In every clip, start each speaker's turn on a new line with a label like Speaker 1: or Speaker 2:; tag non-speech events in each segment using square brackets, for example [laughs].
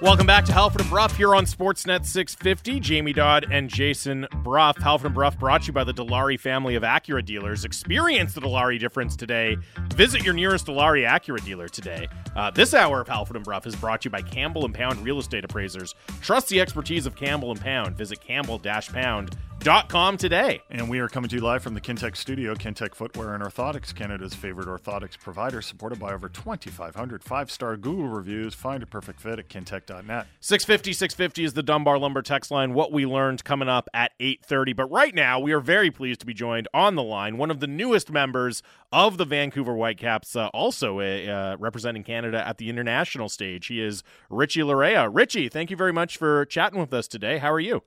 Speaker 1: Welcome back to Halford and Brough here on Sportsnet 650. Jamie Dodd and Jason Brough. Halford and Brough brought to you by the Dilawri family of Acura dealers. Experience the Dilawri difference today. Visit your nearest Dilawri Acura dealer today. Uh, this hour of Halford and Brough is brought to you by Campbell and Pound Real Estate Appraisers. Trust the expertise of Campbell and Pound. Visit campbell-pound Com today.
Speaker 2: And we are coming to you live from the Kintec studio. Kintec Footwear and Orthotics, Canada's favorite orthotics provider, supported by over 2,500 five star Google reviews. Find a perfect fit at kintec.net.
Speaker 1: 650 650 is the Dunbar Lumber text line. What we learned coming up at 8.30. But right now, we are very pleased to be joined on the line. One of the newest members of the Vancouver Whitecaps, uh, also uh, representing Canada at the international stage. He is Richie Laryea. Richie, thank you very much for chatting with us today. How are you?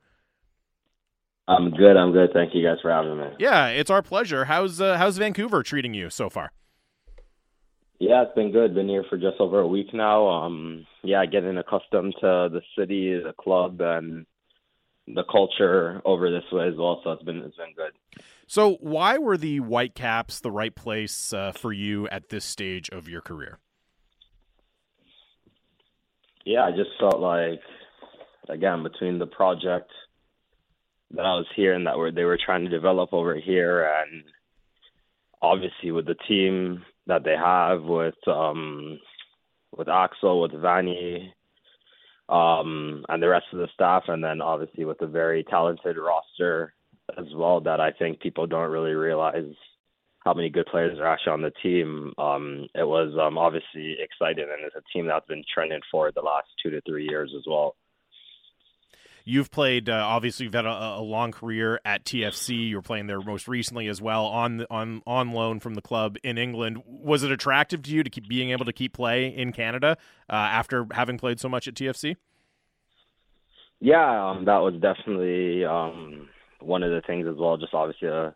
Speaker 3: I'm good. I'm good. Thank you guys for having me.
Speaker 1: Yeah, it's our pleasure. How's uh, how's Vancouver treating you so far?
Speaker 3: Yeah, it's been good. Been here for just over a week now. Um, yeah, getting accustomed to the city, the club, and the culture over this way as well. So it's been it's been good.
Speaker 1: So, why were the Whitecaps the right place uh, for you at this stage of your career?
Speaker 3: Yeah, I just felt like, again, between the project that I was hearing that were they were trying to develop over here, and obviously with the team that they have with um, with Axel, with Vanni, um, and the rest of the staff, and then obviously with a very talented roster as well that I think people don't really realize how many good players are actually on the team. Um, it was um, obviously exciting, and it's a team that's been trending for the last two to three years as well.
Speaker 1: You've played uh, obviously you've had a, a, long career at TFC. You were playing there most recently as well on on on loan from the club in England. Was it attractive to you to keep being able to keep play in Canada uh, after having played so much at TFC?
Speaker 3: Yeah, um, that was definitely um, one of the things as well. Just obviously a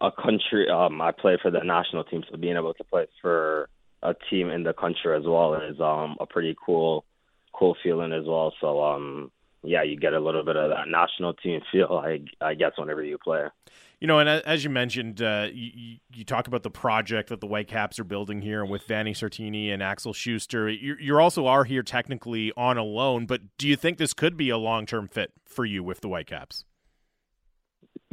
Speaker 3: a country. Um, I play for the national team, so being able to play for a team in the country as well is um, a pretty cool cool feeling as well. So um, yeah, you get a little bit of that national team feel. I I guess whenever you play.
Speaker 1: You know, and as you mentioned, uh, you, you talk about the project that the Whitecaps are building here with Vanni Sartini and Axel Schuster. You you also are here technically on a loan, but do you think this could be a long term fit for you with the Whitecaps?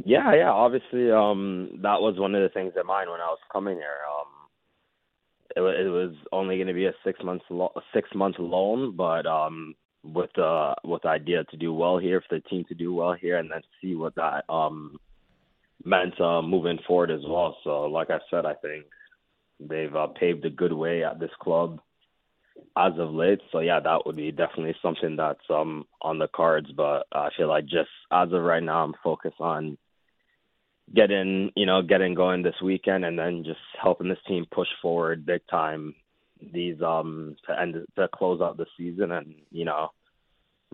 Speaker 3: Yeah, yeah. Obviously, um, that was one of the things in mind when I was coming here. Um, it, it was only going to be a six months lo- six month loan, but um, with the with the idea to do well here, for the team to do well here, and then see what that um meant uh, moving forward as well. So, like I said, I think they've uh, paved a good way at this club as of late. So yeah, that would be definitely something that's um on the cards. But I feel like just as of right now, I'm focused on getting you know getting going this weekend, and then just helping this team push forward big time these um to end to close out the season and you know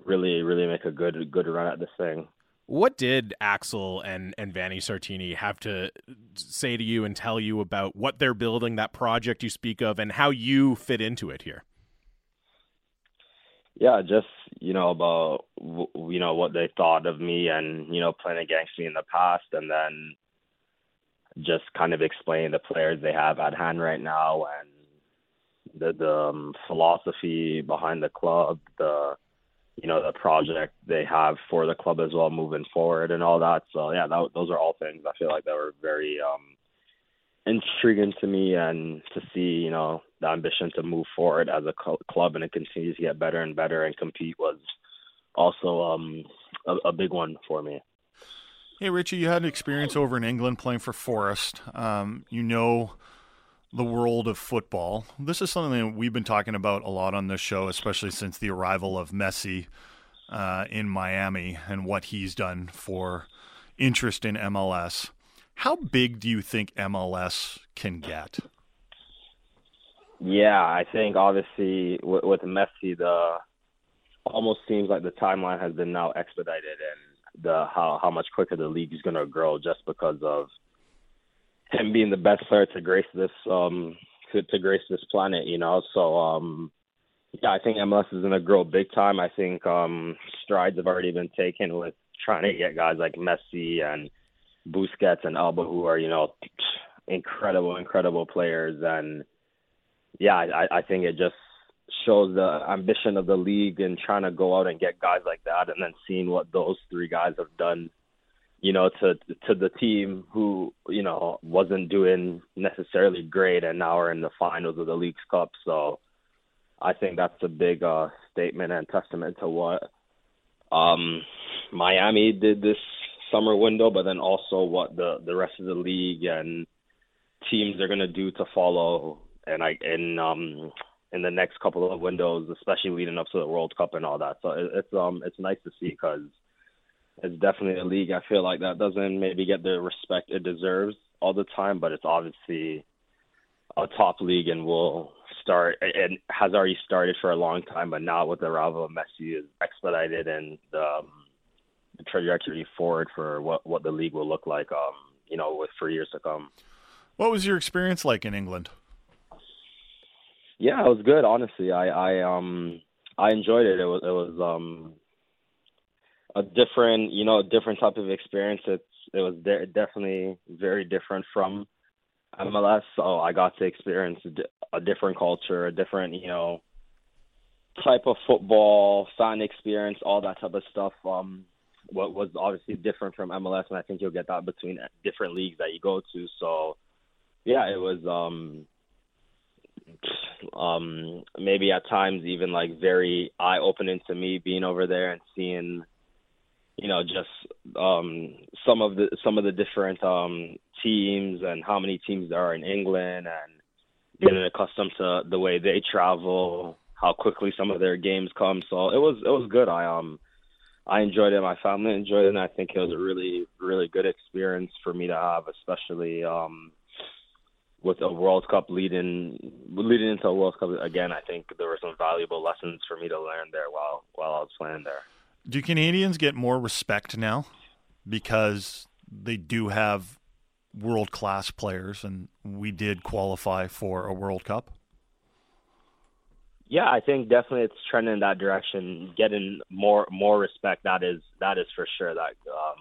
Speaker 3: really really make a good good run at this thing.
Speaker 1: What did Axel and and Vanni Sartini have to say to you and tell you about what they're building, that project you speak of, and how you fit into it here?
Speaker 3: Yeah, just you know about you know what they thought of me and you know playing against me in the past, and then just kind of explain the players they have at hand right now and the the um, philosophy behind the club, the you know the project they have for the club as well moving forward and all that. So yeah, that, those are all things I feel like that were very um, intriguing to me and to see you know the ambition to move forward as a club and it continues to get better and better and compete was also um, a, a big one for me.
Speaker 2: Hey Richie, you had an experience over in England playing for Forest. Um, you know the world of football. This is something that we've been talking about a lot on this show, especially since the arrival of Messi uh, in Miami and what he's done for interest in MLS. How big do you think MLS can get?
Speaker 3: Yeah, I think obviously with, with Messi, the almost seems like the timeline has been now expedited and the how how much quicker the league is going to grow just because of him being the best player to grace this um to, to grace this planet, you know. So um yeah, I think MLS is gonna grow big time. I think um strides have already been taken with trying to get guys like Messi and Busquets and Alba who are, you know, incredible, incredible players and yeah, I, I think it just shows the ambition of the league and trying to go out and get guys like that, and then seeing what those three guys have done, you know, to to the team who you know wasn't doing necessarily great and now are in the finals of the Leagues Cup. So I think that's a big uh, statement and testament to what um, Miami did this summer window, but then also what the the rest of the league and teams are going to do to follow and I and um in the next couple of windows, especially leading up to the World Cup and all that. So it, it's um it's nice to see because it's definitely a league I feel like that doesn't maybe get the respect it deserves all the time, but it's obviously a top league and will start and has already started for a long time, but now with the arrival of Messi is expedited and the, um, the trajectory forward for what what the league will look like, um, you know, with for years to come.
Speaker 2: What was your experience like in England?
Speaker 3: Yeah, it was good. Honestly, I I um I enjoyed it. It was it was um a different you know a different type of experience. It's it was de- definitely very different from MLS. So I got to experience a different culture, a different you know type of football, fan experience, all that type of stuff. Um, what was obviously different from MLS, and I think you'll get that between different leagues that you go to. So yeah, it was um um maybe at times even like very eye opening to me being over there and seeing you know just um some of the some of the different um teams and how many teams there are in England and getting accustomed to the way they travel how quickly some of their games come. So it was it was good. I um i enjoyed it. My family enjoyed it. And i think it was a really really good experience for me to have especially um with a World Cup leading leading into a World Cup. Again, I think there were some valuable lessons for me to learn there while while I was playing there.
Speaker 2: Do Canadians get more respect now because they do have world class players, and we did qualify for a World Cup?
Speaker 3: Yeah, I think definitely it's trending in that direction, getting more more respect. That is that is for sure. That um,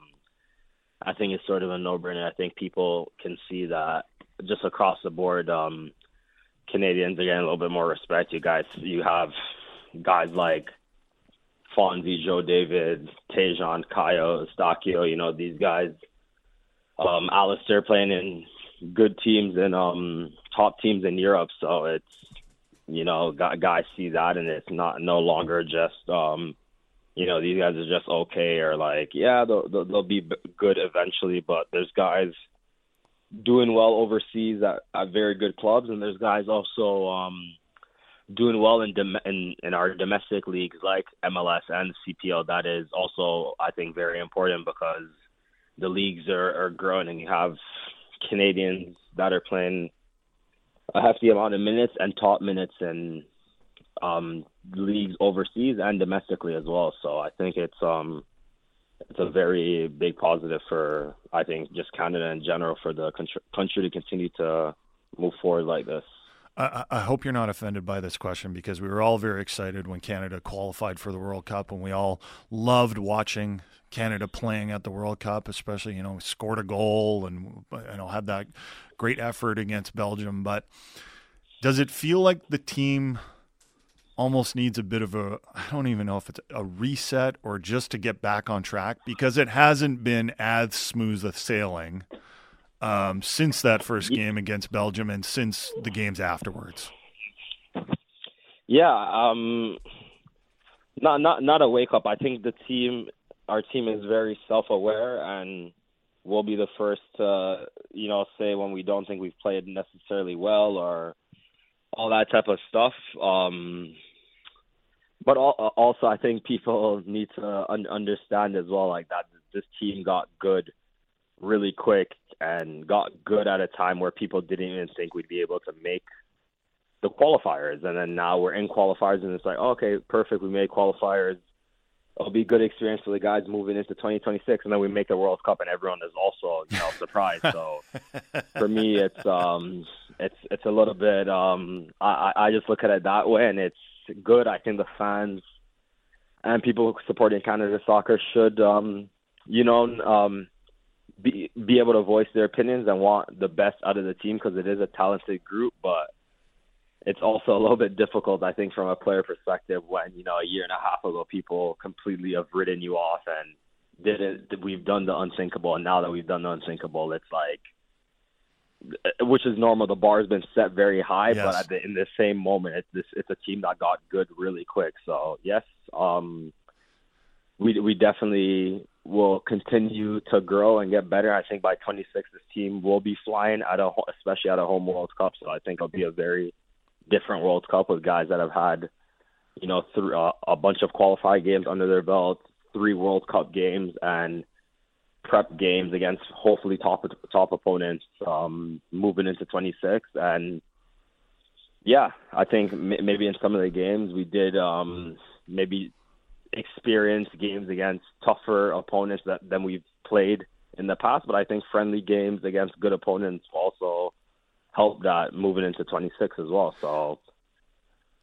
Speaker 3: I think it's sort of a no brainer. I think people can see that just across the board, um, Canadians are getting a little bit more respect. You guys, you have guys like Fonzie, Joe David, Tajon, Cyle, Eustáquio, you know, these guys. Um, Alistair playing in good teams and um, top teams in Europe. So it's, you know, guys see that and it's not no longer just, um, you know, these guys are just okay or like, yeah, they'll, they'll, they'll be good eventually. But there's guys – doing well overseas at, at very good clubs, and there's guys also um, doing well in, dom- in in our domestic leagues like MLS and CPL. That is also, I think, very important because the leagues are, are growing, and you have Canadians that are playing a hefty amount of minutes and top minutes in um, leagues overseas and domestically as well. So I think it's um, it's a very big positive for I think just Canada in general for the country to continue to move forward like this.
Speaker 2: I, hope you're not offended by this question because we were all very excited when Canada qualified for the World Cup, and we all loved watching Canada playing at the World Cup, especially you know scored a goal and you know had that great effort against Belgium. But does it feel like the team almost needs a bit of a I don't even know if it's a reset or just to get back on track because it hasn't been as smooth a sailing um, since that first game against Belgium and since the games afterwards.
Speaker 3: Yeah, um, not not not a wake up. I think the team, our team, is very self aware and we'll be the first to you know say when we don't think we've played necessarily well or all that type of stuff. Um, but also I think people need to un- understand as well, like that this team got good really quick and got good at a time where people didn't even think we'd be able to make the qualifiers, and then now we're in qualifiers, and it's like, okay, perfect, we made qualifiers. It'll be a good experience for the guys moving into 2026, and then we make the World Cup, and everyone is also, you know, surprised. so [laughs] for me, it's um, it's it's a little bit um, I I just look at it that way, and it's good. I think the fans and people supporting Canada soccer should, um, you know, um, be be able to voice their opinions and want the best out of the team because it is a talented group. But it's also a little bit difficult, I think, from a player perspective when you know a year and a half ago people completely have written you off and didn't. We've done the unthinkable, and now that we've done the unthinkable, it's like which is normal. The bar has been set very high, yes. but the, in the same moment, it's this it's a team that got good really quick. So yes, um, we we definitely will continue to grow and get better. I think by 26, this team will be flying at a especially at a home World Cup. So I think it'll be a very different World Cup with guys that have had you know th- uh, a bunch of qualified games under their belt, three World Cup games, and prep games against hopefully top top opponents um, moving into 26 and yeah i think maybe in some of the games we did um, maybe experience games against tougher opponents that than we've played in the past but i think friendly games against good opponents also help that moving into 26 as well. So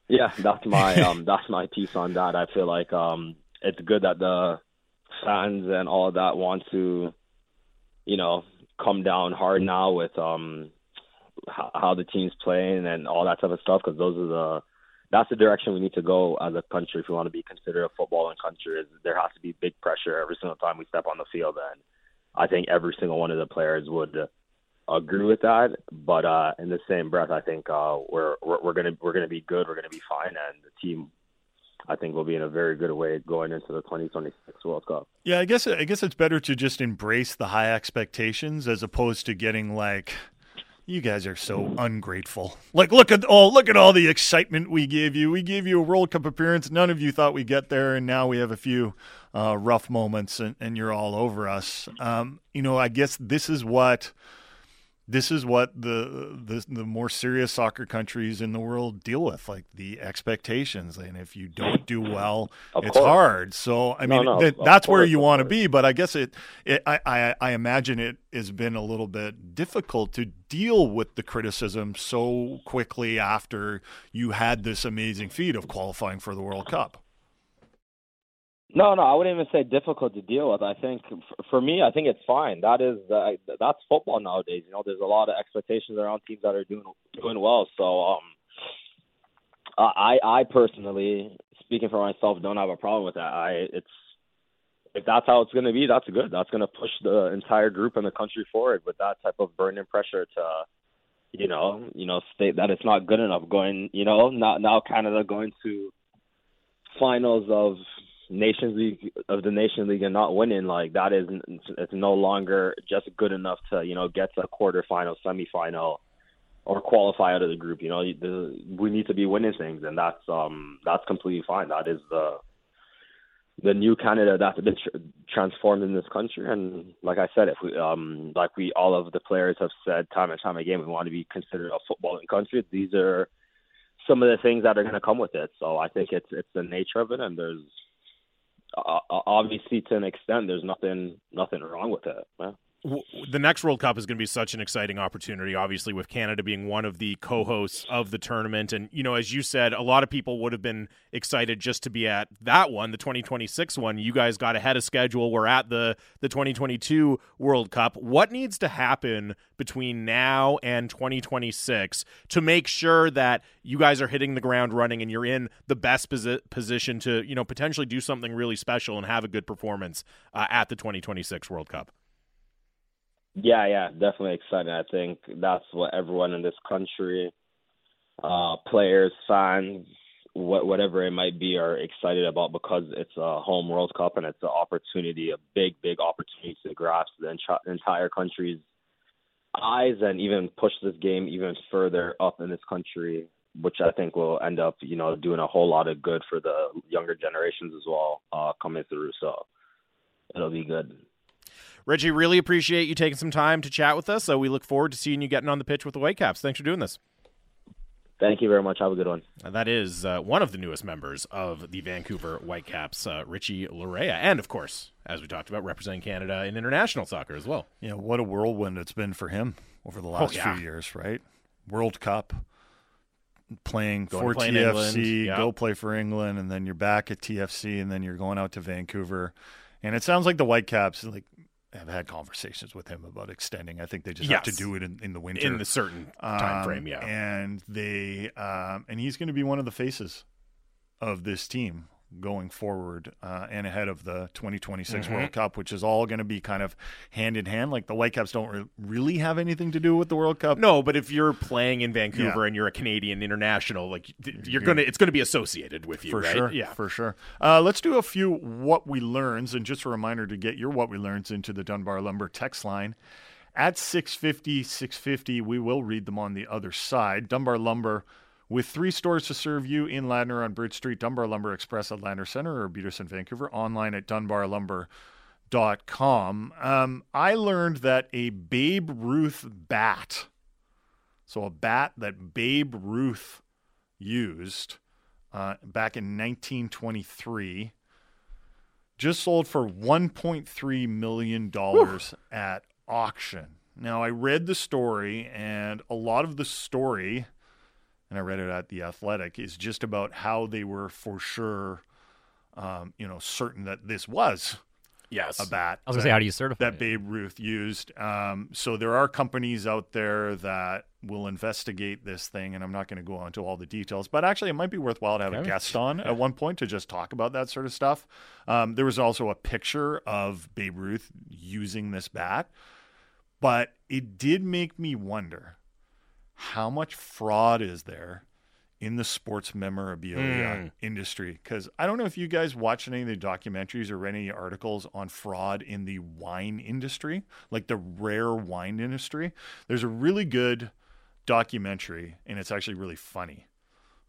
Speaker 3: yeah that's my [laughs] um that's my piece on that. I feel like um it's good that the fans and all of that want to, you know, come down hard now with um how the team's playing and all that type of stuff because those are the that's the direction we need to go as a country if we want to be considered a footballing country. Is there has to be big pressure every single time we step on the field, and I think every single one of the players would agree with that. But uh, in the same breath, I think uh, we're, we're gonna we're gonna be good. We're gonna be fine, and the team I think we'll be in a very good way going into the 2026 World Cup.
Speaker 2: Yeah, I guess I guess it's better to just embrace the high expectations as opposed to getting like you guys are so ungrateful. Like look at all look at all the excitement we gave you. We gave you a World Cup appearance. None of you thought we'd get there, and now we have a few uh, rough moments, and, and, you're all over us. Um, you know, I guess this is what this is what the, the the more serious soccer countries in the world deal with, like the expectations. And if you don't do mm-hmm. well,
Speaker 3: of
Speaker 2: it's
Speaker 3: course.
Speaker 2: hard. So I mean,
Speaker 3: no, no,
Speaker 2: that's
Speaker 3: where
Speaker 2: you want to be. But I guess it, it I, I, I imagine it has been a little bit difficult to deal with the criticism so quickly after you had this amazing feat of qualifying for the World Cup.
Speaker 3: No, no, I wouldn't even say difficult to deal with. I think for me, I think it's fine. That is uh, that's football nowadays. You know, there's a lot of expectations around teams that are doing doing well. So, um, I I personally, speaking for myself, don't have a problem with that. I it's if that's how it's going to be, that's good. That's going to push the entire group and the country forward with that type of burning pressure to, you know, you know, state that it's not good enough. Going, you know, now now Canada going to finals of Nations League of the Nation League and not winning, like that is it's no longer just good enough to you know get to a quarterfinal, semifinal, or qualify out of the group. You know, the, we need to be winning things, and that's um that's completely fine. That is the the new Canada that's been tr- transformed in this country. And like I said, if we um like we all of the players have said time and time again, we want to be considered a footballing country. These are some of the things that are going to come with it. So I think it's it's the nature of it, and there's obviously to an extent, there's nothing nothing wrong with it.
Speaker 1: The next World Cup is going to be such an exciting opportunity, obviously, with Canada being one of the co hosts of the tournament. And, you know, as you said, a lot of people would have been excited just to be at that one, the 2026 one. You guys got ahead of schedule. We're at the, the 2022 World Cup. What needs to happen between now and 2026 to make sure that you guys are hitting the ground running and you're in the best posi- position to, you know, potentially do something really special and have a good performance uh, at the 2026 World Cup?
Speaker 3: Yeah, yeah, definitely exciting. I think that's what everyone in this country, uh, players, fans, what, whatever it might be, are excited about because it's a home World Cup and it's an opportunity, a big, big opportunity to grasp the entire country's eyes and even push this game even further up in this country, which I think will end up, you know, doing a whole lot of good for the younger generations as well uh, coming through. So it'll be good.
Speaker 1: Richie, really appreciate you taking some time to chat with us. So we look forward to seeing you getting on the pitch with the Whitecaps. Thanks for doing this.
Speaker 3: Thank you very much. Have a good one.
Speaker 1: And that is uh, one of the newest members of the Vancouver Whitecaps, uh, Richie Laryea, and of course, as we talked about, representing Canada in international soccer as well.
Speaker 2: Yeah, what a whirlwind it's been for him over the last oh, yeah. few years, right? World Cup, playing going for play TFC, yep. go play for England, and then you're back at TFC, and then you're going out to Vancouver. And it sounds like the Whitecaps, like have had conversations with him about extending. I think they just have to do it in, in the winter
Speaker 1: in the certain time
Speaker 2: Um,
Speaker 1: frame. Yeah,
Speaker 2: and they um, and he's going to be one of the faces of this team going forward uh, and ahead of the 2026
Speaker 1: Mm-hmm.
Speaker 2: World Cup, which is all going to be kind of hand in hand. Like the Whitecaps don't re- really have anything to do with the World Cup.
Speaker 1: no, but if you're playing in Vancouver
Speaker 2: Yeah.
Speaker 1: and you're a Canadian international, like you're gonna, it's gonna be associated with you,
Speaker 2: For
Speaker 1: right?
Speaker 2: sure.
Speaker 1: Yeah.
Speaker 2: For sure. Uh, let's do a few what we learns. And just a reminder to get your what we learns into the Dunbar Lumber text line at 650, 650. We will read them on the other side. Dunbar Lumber with three stores to serve you in Ladner on Bridge Street, Dunbar Lumber Express at Ladner Center or Peterson, Vancouver, online at dunbarlumber.com. Um, I learned that a Babe Ruth bat, so a bat that Babe Ruth used uh, back in 1923, just sold for 1.3 million dollars at auction. Now I read the story, and a lot of the story, and I read it at the Athletic, is just about how they were for sure, um, you know, certain that this was
Speaker 1: Yes.
Speaker 2: a bat.
Speaker 4: I was gonna
Speaker 2: that-
Speaker 4: say, how do you certify
Speaker 2: that
Speaker 4: it?
Speaker 2: Babe Ruth used. Um, so there are companies out there that will investigate this thing, and I'm not going to go into all the details. But actually, it might be worthwhile to have a guest on at one point to just talk about that sort of stuff. Um, there was also a picture of Babe Ruth using this bat, but it did make me wonder how much fraud is there in the sports memorabilia hmm. industry? Because i don't know if you guys watched any of the documentaries or read any articles on fraud in the wine industry like the rare wine industry. There's a really good documentary and it's actually really funny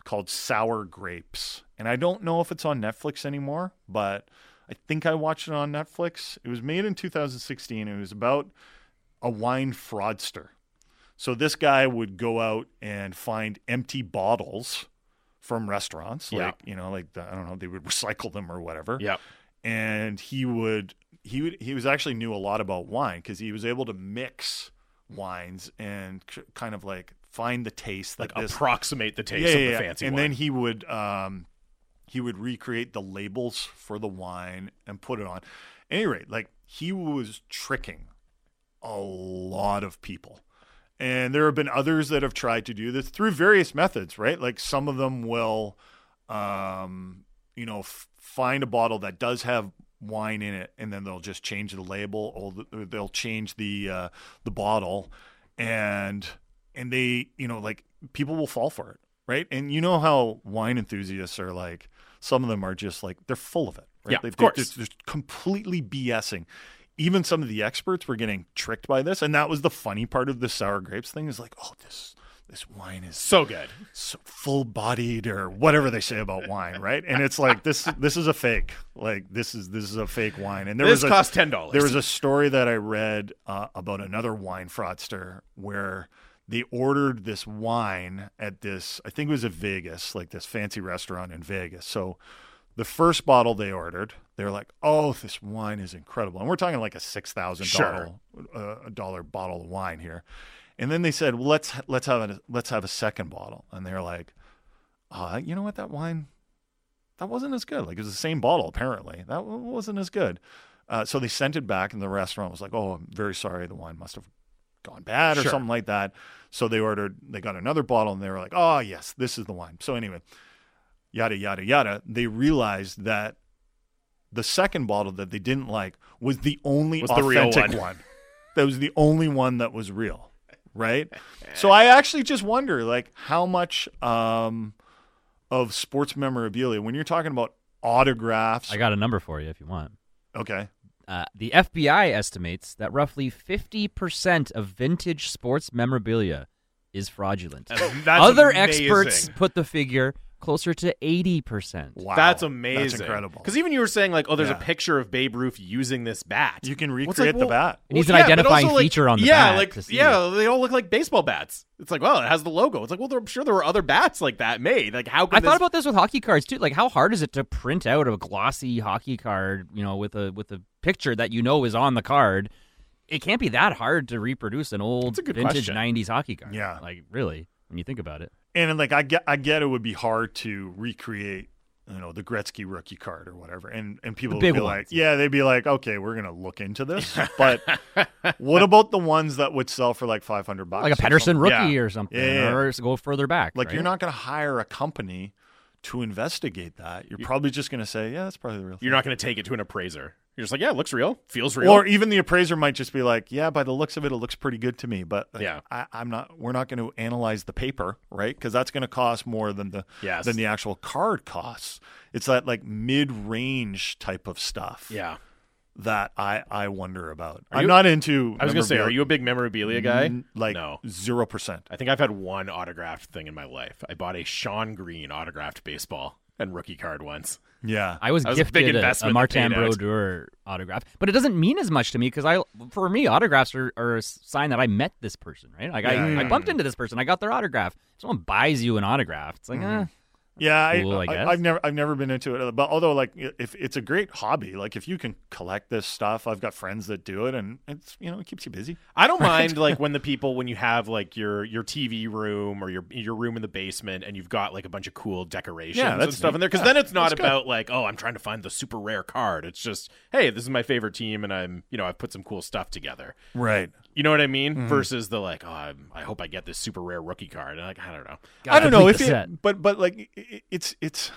Speaker 2: called sour grapes. And i don't know if it's on netflix anymore but i think i watched it on netflix. It was made in 2016 it was about a wine fraudster so this guy would go out and find empty bottles from restaurants,
Speaker 1: Yeah.
Speaker 2: like you know, like the, I don't know, they would [laughs] recycle them or whatever.
Speaker 1: Yep.
Speaker 2: And he would he would he was actually knew a lot about wine because he was able to mix wines and k- kind of like find the taste
Speaker 1: Like
Speaker 2: this
Speaker 1: approximate the taste
Speaker 2: yeah,
Speaker 1: of
Speaker 2: yeah,
Speaker 1: the
Speaker 2: yeah.
Speaker 1: fancy
Speaker 2: and
Speaker 1: wine.
Speaker 2: then he would um he would recreate the labels for the wine and put it on. At any rate, like he was tricking a lot of people. And there have been others that have tried to do this through various methods, right? Like some of them will, um, you know, f- find a bottle that does have wine in it, and then they'll just change the label, or th- they'll change the uh, the bottle, and and they, you know, like people will fall for it, right? And you know how wine enthusiasts are like. Some of them are just like they're full of it. Right?
Speaker 1: Yeah,
Speaker 2: they,
Speaker 1: of course.
Speaker 2: They're, they're completely BSing even some of the experts were getting tricked by this, and that was the funny part of the sour grapes thing. Is like, oh, this this wine is
Speaker 1: so good.
Speaker 2: so full bodied or whatever they say about wine, right? And it's like this this is a fake. Like this is this is a fake wine. And there
Speaker 1: This
Speaker 2: was a,
Speaker 1: cost $10.
Speaker 2: There was a story that I read uh, about another wine fraudster where they ordered this wine at this I think it was at Vegas, like this fancy restaurant in Vegas. So the first bottle they ordered, they were like, "Oh, this wine is incredible," and we're talking like a six thousand
Speaker 1: Sure.
Speaker 2: uh, dollar bottle of wine here. And then they said, well, "Let's let's have a let's have a second bottle," and they're like, uh, "You know what? That wine, that wasn't as good. Like it was the same bottle apparently. That wasn't as good." Uh, so they sent it back, and the restaurant was like, "Oh, I'm very sorry. The wine must have gone bad or
Speaker 1: Sure.
Speaker 2: something like that." So they ordered, they got another bottle, and they were like, "Oh, yes, this is the wine." So anyway, yada yada yada. They realized that the second bottle that they didn't like was the only
Speaker 1: Was the real
Speaker 2: authentic
Speaker 1: one.
Speaker 2: one. That was the only one that was real, right? so [laughs] I actually just wonder, like, how much um, of sports memorabilia when you're talking about autographs.
Speaker 4: I got a number for you if you want.
Speaker 2: okay,
Speaker 4: Uh, the FBI estimates that roughly 50% of vintage sports memorabilia is fraudulent. Other
Speaker 1: amazing.
Speaker 4: experts put the figure closer to 80%.
Speaker 2: wow,
Speaker 1: That's amazing.
Speaker 2: That's incredible.
Speaker 1: Because even you were saying like, oh, there's
Speaker 2: Yeah.
Speaker 1: a picture of Babe Ruth using this bat.
Speaker 2: you can recreate
Speaker 1: it's like,
Speaker 2: the
Speaker 1: well-
Speaker 2: bat.
Speaker 4: It needs
Speaker 1: Well,
Speaker 4: an
Speaker 1: yeah, but
Speaker 4: identifying
Speaker 1: also, like-
Speaker 4: feature on the
Speaker 1: yeah,
Speaker 4: bat
Speaker 1: like
Speaker 4: to see
Speaker 1: yeah, they all look like baseball bats. It's like, well, it has the logo. It's like, well, I'm sure there were other bats like that made. Like, how? Can
Speaker 4: I
Speaker 1: this...
Speaker 4: thought about this with hockey cards too. Like, how hard is it to print out a glossy hockey card, you know, with a with a picture that you know is on the card? It can't be that hard to reproduce an old
Speaker 1: a good
Speaker 4: vintage
Speaker 1: question.
Speaker 4: '90s hockey card.
Speaker 2: Yeah.
Speaker 4: like really, when you think about it.
Speaker 2: And like I get, I get it would be hard to recreate you know the Gretzky rookie card or whatever, and and people would be
Speaker 4: ones.
Speaker 2: like, yeah, they'd be like, okay, we're gonna look into this, [laughs] but what about the ones that would sell for like five hundred bucks,
Speaker 4: like a
Speaker 2: Pettersson
Speaker 4: rookie
Speaker 2: Yeah.
Speaker 4: or something,
Speaker 2: Yeah, yeah, yeah.
Speaker 4: or go further back.
Speaker 2: Like
Speaker 4: right?
Speaker 2: you're not gonna hire a company to investigate that. You're probably just gonna say, yeah, that's probably the real.
Speaker 1: You're
Speaker 2: thing.
Speaker 1: not going to take it to an appraiser. You're just like, yeah, it looks real, feels real.
Speaker 2: Or even the appraiser might just be like, "Yeah, by the looks of it, it looks pretty good to me." But like,
Speaker 1: Yeah.
Speaker 2: I, I'm not. We're not going to analyze the paper, right? Because that's going to cost more than the
Speaker 1: Yes.
Speaker 2: than the actual card costs. It's that like mid range type of stuff
Speaker 1: yeah.
Speaker 2: that I I wonder about.
Speaker 1: Are
Speaker 2: I'm
Speaker 1: you-
Speaker 2: not into.
Speaker 1: I was going to say, are you a big memorabilia guy?
Speaker 2: N- Like
Speaker 1: no.
Speaker 2: zero percent.
Speaker 1: I think I've had one autographed thing in my life. I bought a Shawn Green autographed baseball and rookie card once.
Speaker 2: Yeah,
Speaker 4: I was
Speaker 1: That was a big
Speaker 4: gifted a, a,
Speaker 1: investment
Speaker 4: Martin
Speaker 1: paid out.
Speaker 4: Brodeur autograph, but it doesn't mean as much to me because I, for me, autographs are, are a sign that I met this person, right? Like
Speaker 2: Yeah,
Speaker 4: I,
Speaker 2: yeah.
Speaker 4: I bumped into this person, I got their autograph. If someone buys you an autograph, it's like,
Speaker 2: Mm-hmm.
Speaker 4: eh,
Speaker 2: Yeah,
Speaker 4: Cool, I
Speaker 2: I,
Speaker 4: guess.
Speaker 2: I, have never I've never been into it, but although like if it's a great hobby, like if you can collect this stuff, I've got friends that do it, and it's you know it keeps you busy.
Speaker 1: I don't [laughs] mind like when the people when you have like your your TV room or your your room in the basement and you've got like a bunch of cool decorations
Speaker 2: Yeah,
Speaker 1: and stuff
Speaker 2: neat.
Speaker 1: in there because
Speaker 2: Yeah,
Speaker 1: then it's not
Speaker 2: that's good.
Speaker 1: about like oh I'm trying to find the super rare card. It's just hey this is my favorite team and I'm you know I've put some cool stuff together.
Speaker 2: Right.
Speaker 1: You know what I mean?
Speaker 2: Mm-hmm.
Speaker 1: Versus the like oh I'm, I hope I get this super rare rookie card. And like I don't know.
Speaker 2: I don't know if it, but but like i- it's it's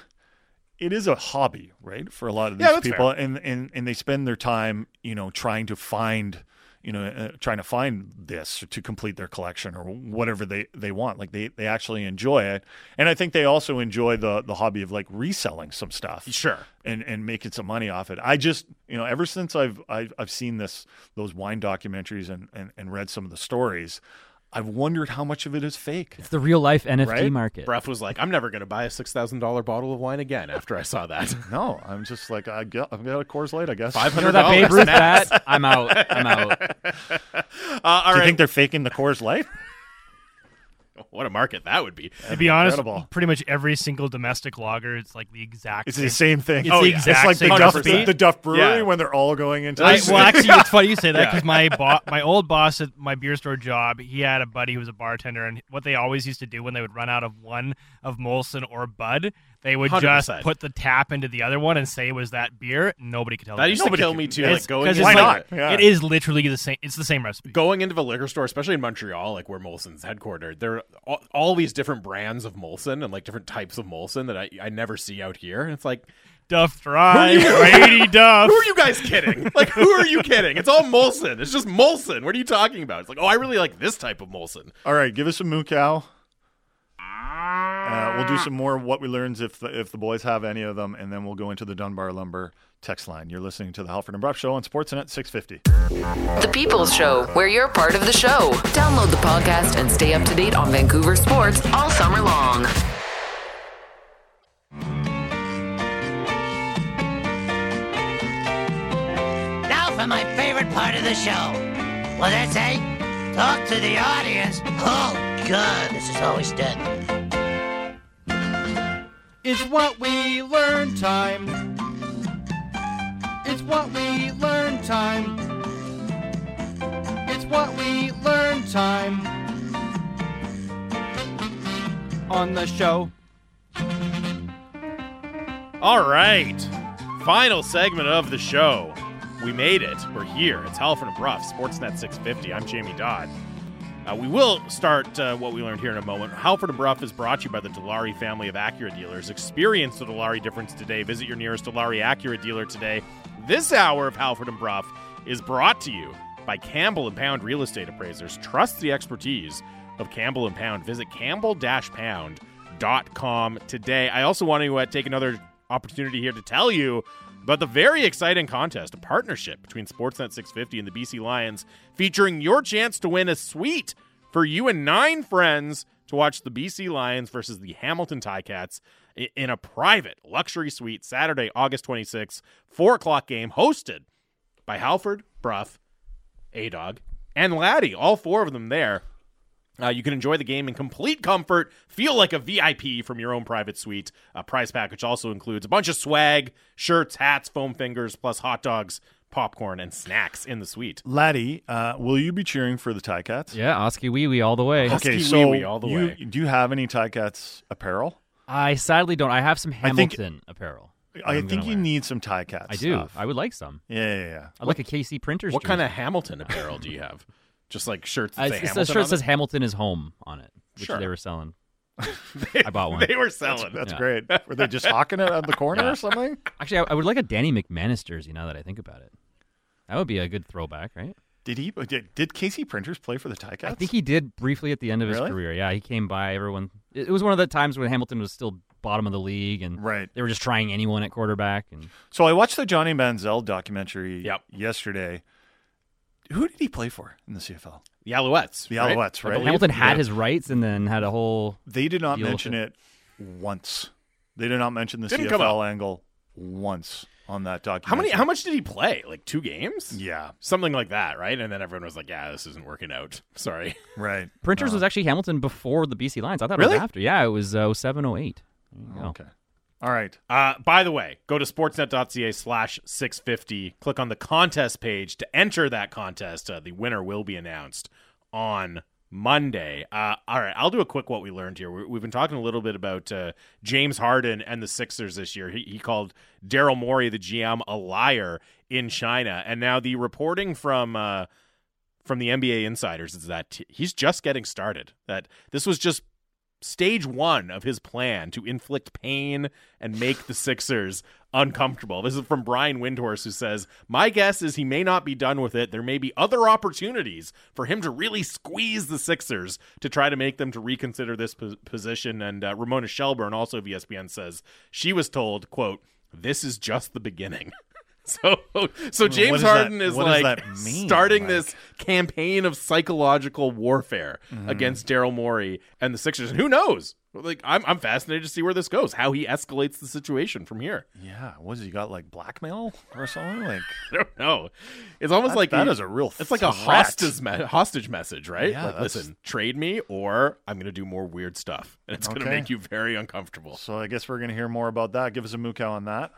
Speaker 2: it is a hobby, right? For a lot of these
Speaker 1: Yeah,
Speaker 2: people, and and and they spend their time, you know, trying to find, you know, uh, trying to find this to complete their collection or whatever they they want. Like they they actually enjoy it, and I think they also enjoy the the hobby of like reselling some stuff.
Speaker 1: Sure.
Speaker 2: and and making some money off it. I just you know ever since I've I've, I've seen this those wine documentaries and, and and read some of the stories, I've wondered how much of it is fake.
Speaker 4: it's the real life NFT
Speaker 2: Right?
Speaker 4: market.
Speaker 1: Brough was like I'm never gonna buy a six thousand dollar bottle of wine again after I saw that. [laughs]
Speaker 2: No, I'm just like I get I've got a Coors Light, I guess.
Speaker 1: Five
Speaker 4: You know that Babe Ruth bat? I'm out. I'm out. [laughs]
Speaker 1: Uh, all
Speaker 2: Do you
Speaker 1: right.
Speaker 2: think they're faking the Coors Light?
Speaker 1: What a market that would be.
Speaker 5: To be honest,
Speaker 2: Incredible.
Speaker 5: pretty much every single domestic lager, it's like the exact.
Speaker 2: It's
Speaker 5: same.
Speaker 2: the same thing.
Speaker 5: It's
Speaker 2: oh,
Speaker 5: the
Speaker 2: yeah.
Speaker 5: exact
Speaker 2: it's like the Duff,
Speaker 5: recipe.
Speaker 2: the Duff Brewery
Speaker 1: Yeah.
Speaker 2: when they're all going into.
Speaker 5: I,
Speaker 2: this.
Speaker 5: well, actually, it's funny you say that [laughs]
Speaker 1: Yeah.
Speaker 5: because my bo- my old boss at my beer store job, he had a buddy who was a bartender, and what they always used to do when they would run out of one of Molson or Bud, they would just
Speaker 1: 100%.
Speaker 5: put the tap into the other one and say it was that beer. Nobody could tell.
Speaker 1: That
Speaker 5: the
Speaker 1: used to
Speaker 5: difference.
Speaker 1: kill me too.
Speaker 5: It's-
Speaker 1: Like going
Speaker 5: 'cause
Speaker 1: into
Speaker 5: it's
Speaker 2: Why
Speaker 5: like-
Speaker 2: not? Yeah.
Speaker 5: It is literally the same. It's the same recipe.
Speaker 1: going into the liquor store, especially in Montreal, like where Molson's headquartered, there are all, all these different brands of Molson and like different types of Molson that I, I never see out here. And it's like,
Speaker 5: Duff Dry, [laughs] Brady Duff.
Speaker 1: who are you guys kidding? like, who are you kidding? It's all Molson. It's just Molson. What are you talking about? It's like, oh, I really like this type of Molson.
Speaker 2: All right, give us some moo cow. Uh, we'll do some more what we learns if the, if the boys have any of them, and then we'll go into the Dunbar Lumber text line. You're listening to the Halford and Brough Show on Sportsnet 650.
Speaker 6: The People's Show, where you're part of the show. Download the podcast and stay up to date on Vancouver sports all summer long.
Speaker 7: Now for my favorite part of the show. What did I say? Talk to the audience. Oh, God, this is always dead.
Speaker 4: It's what we learn time. It's what we learn time. It's what we learn time. On the show.
Speaker 1: All right. Final segment of the show. We made it. We're here. It's Halford and Brough, Sportsnet 650. I'm Jamie Dodd. Uh, we will start uh, what we learned here in a moment. Halford and Brough is brought to you by the Dilawri family of Acura dealers. Experience the Dilawri difference today. Visit your nearest Dilawri Acura dealer today. This hour of Halford and Brough is brought to you by Campbell and Pound Real Estate Appraisers. Trust the expertise of Campbell and Pound. Visit campbell-pound.com today. I also want to uh, take another opportunity here to tell you about the very exciting contest, a partnership between Sportsnet 650 and the BC Lions, featuring your chance to win a suite for you and nine friends to watch the BC Lions versus the Hamilton Ticats in a private luxury suite Saturday, August 26th, 4 o'clock game, hosted by Halford, Brough, A Dog, and Laddie. All four of them there. Uh, you can enjoy the game in complete comfort, feel like a VIP from your own private suite. A prize package also includes a bunch of swag, shirts, hats, foam fingers, plus hot dogs, popcorn, and snacks in the suite.
Speaker 2: Laddie, uh, will you be cheering for the Ticats?
Speaker 4: Yeah, Oskee Wee Wee all the way.
Speaker 2: Okay,
Speaker 1: Husky
Speaker 2: so
Speaker 1: wee-wee all the
Speaker 2: you,
Speaker 1: way.
Speaker 2: do you have any Ticats apparel?
Speaker 4: I sadly don't. I have some
Speaker 2: I think-
Speaker 4: Hamilton apparel.
Speaker 2: I think you
Speaker 4: wear.
Speaker 2: need some Ticats.
Speaker 4: I do.
Speaker 2: Stuff.
Speaker 4: I would like some.
Speaker 2: Yeah, yeah, yeah.
Speaker 4: I'd like a Casey Printers.
Speaker 1: What kind of. Hamilton apparel do you have? [laughs] Just like shirts that
Speaker 4: Uh,
Speaker 1: say Hamilton
Speaker 4: a shirt says? Hamilton is home on it, which
Speaker 1: Sure.
Speaker 4: they were selling. [laughs]
Speaker 1: They-
Speaker 4: I bought one.
Speaker 1: They were selling.
Speaker 2: That's
Speaker 4: Yeah.
Speaker 2: great. Were they just hawking it on the corner
Speaker 4: Yeah.
Speaker 2: or something?
Speaker 4: Actually, I, I would like a Danny McManus jersey. Now that I think about it, that would be a good throwback, right?
Speaker 2: Did he? Did, did Casey Printers play for the Ticats?
Speaker 4: I think he did briefly at the end of his
Speaker 2: Really?
Speaker 4: career. Yeah, he came by. Everyone. It, it was one of the times when Hamilton was still bottom of the league, and
Speaker 2: Right.
Speaker 4: they were just trying anyone at quarterback. And
Speaker 2: So I watched the Johnny Manziel documentary
Speaker 1: Yep.
Speaker 2: yesterday. Who did he play for in the CFL?
Speaker 1: The Alouettes.
Speaker 2: The
Speaker 1: right?
Speaker 2: Alouettes, right?
Speaker 1: believe.
Speaker 4: Hamilton had
Speaker 1: Yeah.
Speaker 4: his rights, and then had a whole.
Speaker 2: They did not
Speaker 4: Deal
Speaker 2: mention it once. They did not mention the
Speaker 1: Didn't
Speaker 2: CFL angle once on that
Speaker 1: document.
Speaker 2: How
Speaker 1: many? How much did he play? Like two games?
Speaker 2: Yeah,
Speaker 1: Something like that, right? And then everyone was like, "Yeah, this isn't working out." [laughs] Sorry.
Speaker 2: right.
Speaker 4: Printers
Speaker 2: Uh,
Speaker 4: was actually Hamilton before the BC Lions. I thought it
Speaker 1: Really?
Speaker 4: was after. Yeah, it was uh, 07, 08. There you go.
Speaker 2: All right.
Speaker 1: Uh, by the way, go to sportsnet.ca slash 650. Click on the contest page to enter that contest. Uh, the winner will be announced on Monday. Uh, all right, I'll do a quick what we learned here. We, we've been talking a little bit about uh, James Harden and the Sixers this year. He, he called Daryl Morey, the GM, a liar in China. And now the reporting from. Uh, from the NBA insiders is that he's just getting started. That this was just stage one of his plan to inflict pain and make the Sixers uncomfortable. This is from Brian Windhorst, who says, My guess is he may not be done with it. There may be other opportunities for him to really squeeze the Sixers to try to make them to reconsider this po- position. And uh, Ramona Shelburne, also of ESPN, says she was told, quote, this is just the beginning. [laughs] [laughs] So, so James Harden
Speaker 2: that-
Speaker 1: is like
Speaker 2: mean,
Speaker 1: starting
Speaker 2: Mike?
Speaker 1: this campaign of psychological warfare
Speaker 2: Mm-hmm.
Speaker 1: against Daryl Morey and the Sixers. And who knows? Like, I'm, I'm fascinated to see where this goes, how he escalates the situation from here.
Speaker 2: Yeah. Was he got like blackmail or something? Like [laughs]
Speaker 1: I don't know. It's almost
Speaker 2: That-
Speaker 1: like
Speaker 2: that
Speaker 1: he-
Speaker 2: is a real
Speaker 1: It's like a hostage me- hostage message, right?
Speaker 2: Yeah,
Speaker 1: like, listen, trade me, or I'm going to do more weird stuff, [laughs] and it's going to make you very uncomfortable.
Speaker 2: So I guess we're going to hear more about that. Give us a moo cow on that.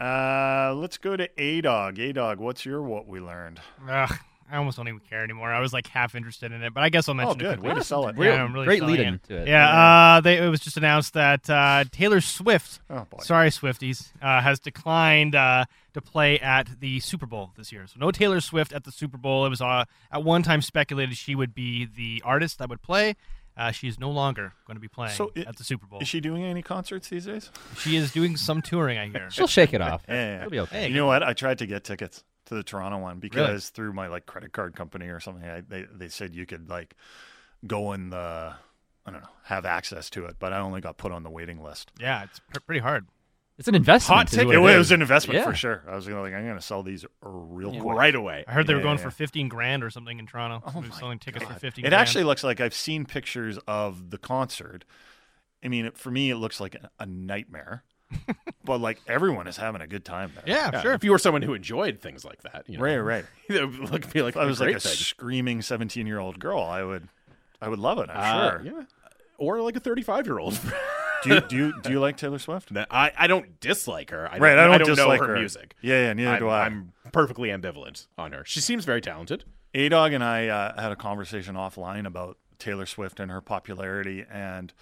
Speaker 2: Uh, let's go to A Dog. A Dog, what's your what we learned?
Speaker 5: Ugh, I almost don't even care anymore. I was like half interested in it, but I guess I'll mention
Speaker 2: Oh,
Speaker 5: it
Speaker 2: good.
Speaker 5: quickly.
Speaker 2: Way to sell it.
Speaker 5: Yeah, I'm really
Speaker 4: Great lead-in
Speaker 5: it.
Speaker 4: to it.
Speaker 5: Yeah, uh, they, it was just announced that uh, Taylor Swift,
Speaker 2: Oh boy.
Speaker 5: sorry Swifties, uh, has declined uh, to play at the Super Bowl this year. So no Taylor Swift at the Super Bowl. It was uh, at one time speculated she would be the artist that would play. Uh, she is no longer going to be playing
Speaker 2: So i-
Speaker 5: at the Super Bowl.
Speaker 2: Is she doing any concerts these days?
Speaker 5: she is doing some touring, I hear.
Speaker 4: She'll shake it off. [laughs]
Speaker 2: Yeah, yeah, yeah.
Speaker 4: It'll be okay.
Speaker 2: you know what? I tried to get tickets to the Toronto one because through my like credit card company or something, I, they they said you could like go in the I don't know have access to it, but I only got put on the waiting list.
Speaker 5: yeah, it's pr- pretty hard.
Speaker 4: It's an investment.
Speaker 1: Hot ticket.
Speaker 2: It,
Speaker 4: it
Speaker 2: was- it
Speaker 4: is.
Speaker 2: was an investment
Speaker 4: Yeah.
Speaker 2: for sure. I was gonna like I'm gonna sell these real quick.
Speaker 1: Right away.
Speaker 5: I heard they were
Speaker 2: Yeah,
Speaker 5: going
Speaker 2: yeah,
Speaker 5: for 15 grand or something in Toronto.
Speaker 2: Oh
Speaker 5: They were selling tickets for
Speaker 2: God.
Speaker 5: 15
Speaker 2: It
Speaker 5: grand.
Speaker 2: actually looks like I've seen pictures of the concert. I mean, it, for me, it looks like a, a nightmare, [laughs] but like everyone is having a good time there.
Speaker 5: Yeah,
Speaker 1: Yeah,
Speaker 5: sure.
Speaker 1: If you were someone who enjoyed things like that, you know,
Speaker 2: Right, right. [laughs]
Speaker 1: it would look, be like
Speaker 2: If I was like a
Speaker 1: thing.
Speaker 2: screaming 17 year old girl, I would, I would love it. I'm
Speaker 1: Uh,
Speaker 2: sure.
Speaker 1: yeah. Or like a 35 year old. [laughs]
Speaker 2: Do you do you do you like Taylor Swift?
Speaker 1: I, I don't dislike her. I
Speaker 2: right,
Speaker 1: don't,
Speaker 2: I don't,
Speaker 1: know
Speaker 2: dislike
Speaker 1: her,
Speaker 2: her
Speaker 1: music.
Speaker 2: Yeah, yeah, neither
Speaker 1: I'm,
Speaker 2: do I.
Speaker 1: I'm perfectly ambivalent on her. She seems very talented.
Speaker 2: A Dog and I uh, had a conversation offline about Taylor Swift and her popularity, and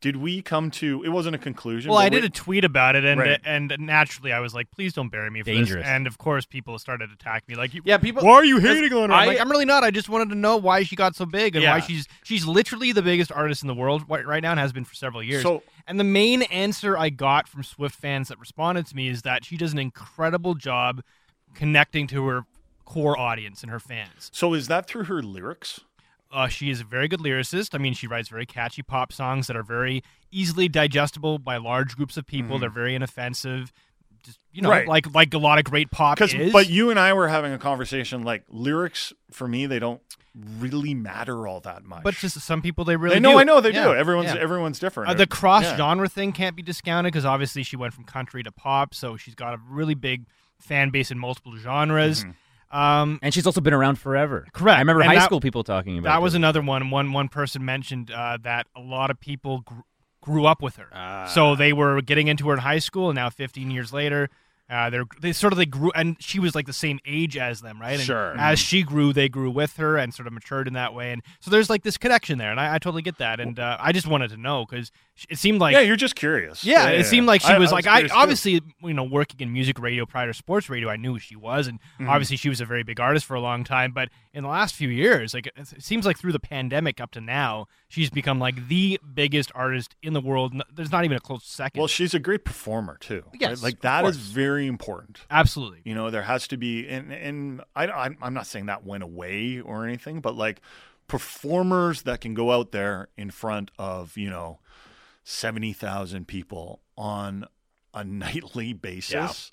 Speaker 2: did we come to? It wasn't a conclusion.
Speaker 5: Well, I did
Speaker 2: we-
Speaker 5: a tweet about it, and
Speaker 2: Right.
Speaker 5: and naturally, I was like, "Please don't bury me for
Speaker 4: Dangerous.
Speaker 5: this." And of course, people started attacking me, like,
Speaker 1: Yeah, people.
Speaker 5: "Why are you hating on her?" I'm, like, I'm really not. I just wanted to know why she got so big and why she's she's literally the biggest artist in the world right now and has been for several years.
Speaker 2: So-
Speaker 5: and the main answer I got from Swift fans that responded to me is that she does an incredible job connecting to her core audience and her fans.
Speaker 2: So is that through her lyrics?
Speaker 5: Uh, she is a very good lyricist. I mean, she writes very catchy pop songs that are very easily digestible by large groups of people. They're very inoffensive. Just you know,
Speaker 2: Mm-hmm. Right.
Speaker 5: like like a lot of great pop is.
Speaker 2: but you and I were having a conversation. Like lyrics for me, they don't really matter all that much.
Speaker 5: but to some people, they really
Speaker 2: they know,
Speaker 5: do.
Speaker 2: I know they
Speaker 5: Yeah,
Speaker 2: do. Everyone's
Speaker 5: yeah.
Speaker 2: everyone's different.
Speaker 5: Uh, the cross
Speaker 2: Yeah.
Speaker 5: genre thing can't be discounted because obviously she went from country to pop, so she's got a really big fan base in multiple genres.
Speaker 2: Mm-hmm.
Speaker 5: Um,
Speaker 4: And she's also been around forever.
Speaker 5: Correct.
Speaker 4: I remember
Speaker 5: And
Speaker 4: high
Speaker 5: that-
Speaker 4: school people talking about
Speaker 5: that was another one. One one person mentioned uh, that a lot of people gr- grew up with her, so they were getting into her in high school, and now 15 years later, Uh, they're they sort of they grew, and she was like the same age as them, right? And
Speaker 1: Sure.
Speaker 5: As she grew, they grew with her and sort of matured in that way, and so there's like this connection there, and I, I totally get that, and uh, I just wanted to know because it seemed like
Speaker 2: yeah, you're just curious.
Speaker 5: yeah, it seemed like she was like I
Speaker 2: curious too.
Speaker 5: obviously you know working in music radio prior to sports radio. I knew who she was, and
Speaker 2: Mm-hmm.
Speaker 5: obviously she was a very big artist for a long time. But in the last few years, like it seems like through the pandemic up to now, she's become like the biggest artist in the world. There's not even a close second.
Speaker 2: Well, she's a great performer too. right?
Speaker 5: Yes,
Speaker 2: like
Speaker 5: of
Speaker 2: that is very important.
Speaker 5: Absolutely.
Speaker 2: You know, there has to be, and and I, I'm not saying that went away or anything, but like performers that can go out there in front of you know seventy thousand people on a [laughs] nightly basis